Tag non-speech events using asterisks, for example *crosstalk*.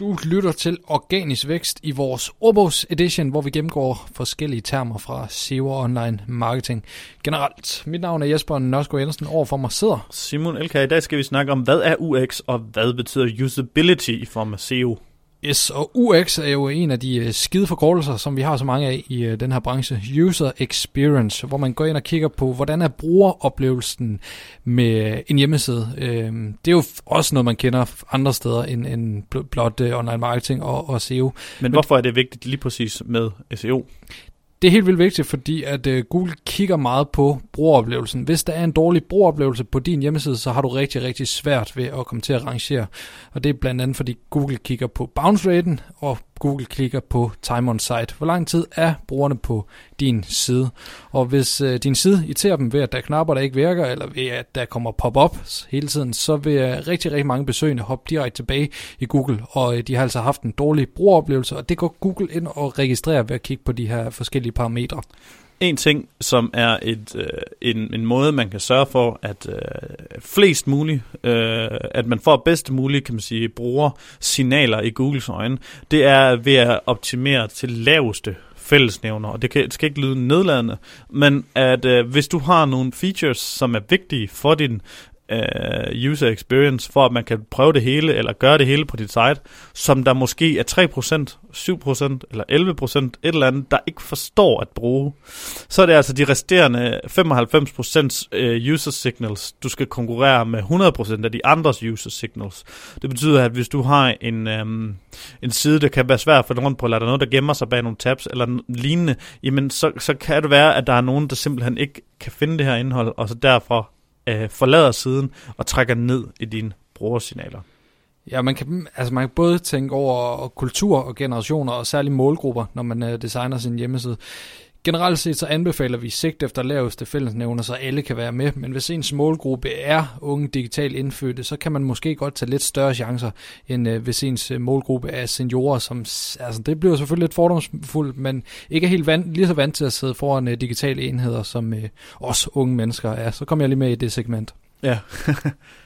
Du lytter til Organisk Vækst i vores Orbogs Edition, hvor vi gennemgår forskellige termer fra SEO og online marketing generelt. Mit navn er Jesper Nørsko Jensen. Over for mig sidder Simon Elka. I dag skal vi snakke om, hvad er UX, og hvad betyder usability i form af SEO? Yes, og UX er jo en af de øh, skide forkortelser, som vi har så mange af i øh, den her branche. User Experience, hvor man går ind og kigger på, hvordan er brugeroplevelsen med en hjemmeside. Øhm, det er jo også noget, man kender andre steder end, end blot øh, online marketing og, og SEO. Men hvorfor er det vigtigt lige præcis med SEO? Det er helt vildt vigtigt, fordi at øh, Google kigger meget på brugeroplevelsen. Hvis der er en dårlig brugeroplevelse på din hjemmeside, så har du rigtig, rigtig svært ved at komme til at rangere. Og det er blandt andet, fordi Google kigger på bounce raten, og Google klikker på time on site. Hvor lang tid er brugerne på din side? Og hvis øh, din side irriterer dem ved, at der er knapper, der ikke virker, eller ved, at der kommer pop-ups hele tiden, så vil øh, rigtig, rigtig mange besøgende hoppe direkte tilbage i Google, og øh, de har altså haft en dårlig brugeroplevelse, og det går Google ind og registrerer ved at kigge på de her forskellige parametre. En ting, som er et, øh, en, en måde, man kan sørge for, at øh, flest muligt, øh, at man får bedst muligt, kan man sige, bruger signaler i Googles øjne, det er ved at optimere til laveste fællesnævner, og det, kan, det skal ikke lyde nedladende, men at øh, hvis du har nogle features, som er vigtige for din øh, user experience, for at man kan prøve det hele, eller gøre det hele på dit site, som der måske er 3%, 7% eller 11%, et eller andet, der ikke forstår at bruge. Så er det altså de resterende 95% øh, user signals, du skal konkurrere med 100% af de andres user signals. Det betyder, at hvis du har en, øh, en side, der kan være svær at finde rundt på, eller der er noget, der gemmer sig bag nogle tabs, eller lignende, jamen så, så kan det være, at der er nogen, der simpelthen ikke kan finde det her indhold, og så derfor øh, forlader siden og trækker ned i dine brugersignaler. Ja, man kan, altså man kan både tænke over kultur og generationer, og særligt målgrupper, når man øh, designer sin hjemmeside. Generelt set så anbefaler vi sigt efter laveste fællesnævner, så alle kan være med, men hvis ens målgruppe er unge digitalt indfødte, så kan man måske godt tage lidt større chancer, end øh, hvis ens øh, målgruppe er seniorer, som, altså det bliver selvfølgelig lidt fordomsfuldt, men ikke er helt vant, lige så vant til at sidde foran øh, digitale enheder, som øh, os unge mennesker er. Så kommer jeg lige med i det segment. Ja. *laughs*